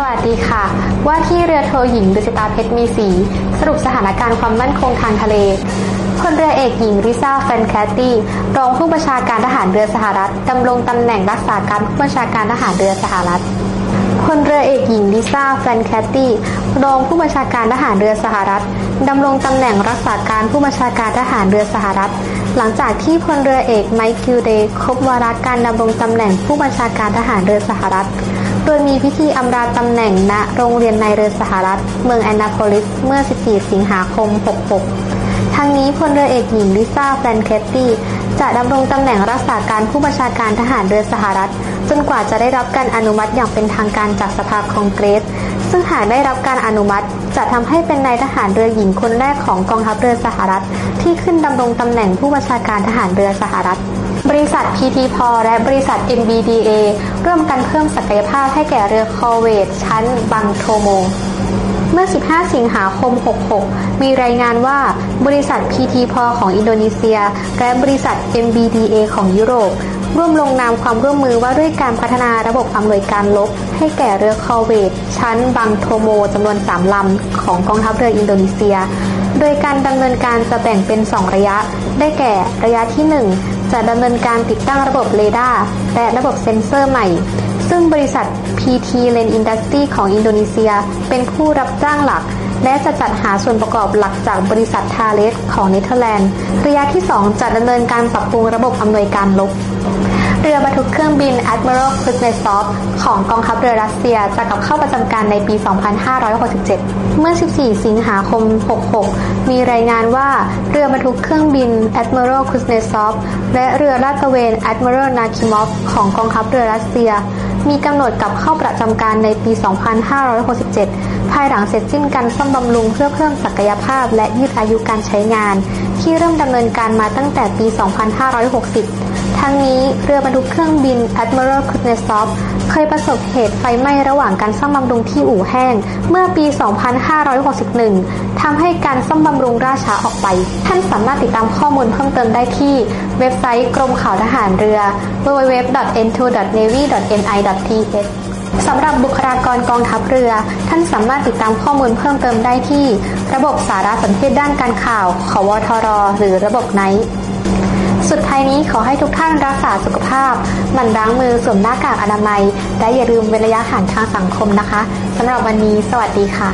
สวัสดีค่ะ ว่าที่เรือโทหญิงดุสิตาเพชรมีสี สรุปสถานการณ์ความมั่นคงทางทะเลพลเรือเอกหญิง Lisa Franchetti รองผู้บัญชาการทหารเรือสหรัฐดำรงตำแหน่งรักษาการผู้บัญชาการทหารเรือสหรัฐพลเรือเอกหญิง Lisa Franchetti รองผู้บัญชาการทหารเรือสหรัฐดำรงตำแหน่งรักษาการผู้บัญชาการทหารเรือสหรัฐ หลังจากที่พลเรือเอก Mike Gilday ครบวาระการดำรงตำแหน่งผู้บัญชาการทหารเรือสหรัฐ โดยมีพิธีอำลาตำแหน่งณโรงเรียนในเรือสหรัฐ เมืองแอนนาโพลิสเมื่อ 14 สิงหาคม 66 ทั้งนี้พลเรือเอกหญิงลิซ่าแฟนเคตตี้จะดำรงตำแหน่งรักษาการผู้บัญชาการทหารเรือสหรัฐ จนกว่าจะได้รับการอนุมัติอย่างเป็นทางการจากสภาคองเกรส ซึ่งหากได้รับการอนุมัติ จะทำให้เป็นนายทหารเรือหญิงคนแรกของกองทัพเรือสหรัฐ ที่ขึ้นดำรงตำแหน่งผู้บัญชาการทหารเรือสหรัฐ บริษัท PT PAL และบริษัท MBDA ร่วมกันเพิ่มศักยภาพให้แก่เรือคอร์เวตชั้น Bung Tomo เมื่อ 15 สิงหาคม 66 มีรายงานว่าบริษัท PT พอของอินโดนีเซีย และบริษัท MBDA ของยุโรป ร่วมลงนามความร่วมมือว่าด้วยการพัฒนาระบบอำนวยการรบ ให้แก่เรือคอร์เวตชั้น Bung Tomo จำนวน 3 ลำ ของกองทัพเรืออินโดนีเซียโดยการดำเนินการจะแบ่งเป็น 2 ระยะ ได้แก่ระยะที่ 1 จะดำเนินการติดตั้งระบบเรดาร์และระบบเซ็นเซอร์ใหม่ ซึ่งบริษัท PT Len Industry ของอินโดนีเซีย เป็นผู้รับจ้างหลัก และจะจัดหาส่วนประกอบหลักจากบริษัท Thales ของเนเธอร์แลนด์ ระยะที่ 2 จะดำเนินการปรับปรุงระบบอำนวยการรบ เรือบรรทุกเครื่องบิน Admiral Kuznetsov ของกองทัพเรือรัสเซียจะกลับเข้าประจำการในปี 2567 เมื่อ 14 สิงหาคม 66 มีรายงานว่าเรือบรรทุกเครื่องบิน Admiral Kuznetsov และเรือลาดตระเวน Admiral Nakimov ของกองทัพเรือรัสเซีย มีกำหนดกลับเข้าประจำการในปี 2567 ภายหลังเสร็จสิ้นการซ่อมบำรุงเพื่อเพิ่มศักยภาพและยืดอายุการใช้งาน ที่เริ่มดำเนินการมาตั้งแต่ปี 2560 ทั้งนี้เรือบรรทุกเครื่องบิน Admiral Kuznetsov เคยประสบเหตุไฟไหม้ระหว่างการซ่อมบำรุงที่อู่แห้ง เมื่อปี 2561 ทำให้การซ่อมบำรุงราช้าออกไป ท่านสามารถติดตามข้อมูลเพิ่มเติมได้ที่เว็บไซต์กรมข่าวทหารเรือ www.n2.navy.th สำหรับบุคลากรกองทัพเรือ ท่านสามารถติดตามข้อมูลเพิ่มเติมได้ที่ ระบบสารสนเทศด้านการข่าวขวทร หรือระบบไนท์ สุดท้ายนี้ขอให้ทุกท่านรักษาสุขภาพ หมั่นล้างมือสวมหน้ากากอนามัย และอย่าลืมเว้นระยะห่างทางสังคมนะคะสำหรับวันนี้ สวัสดีค่ะ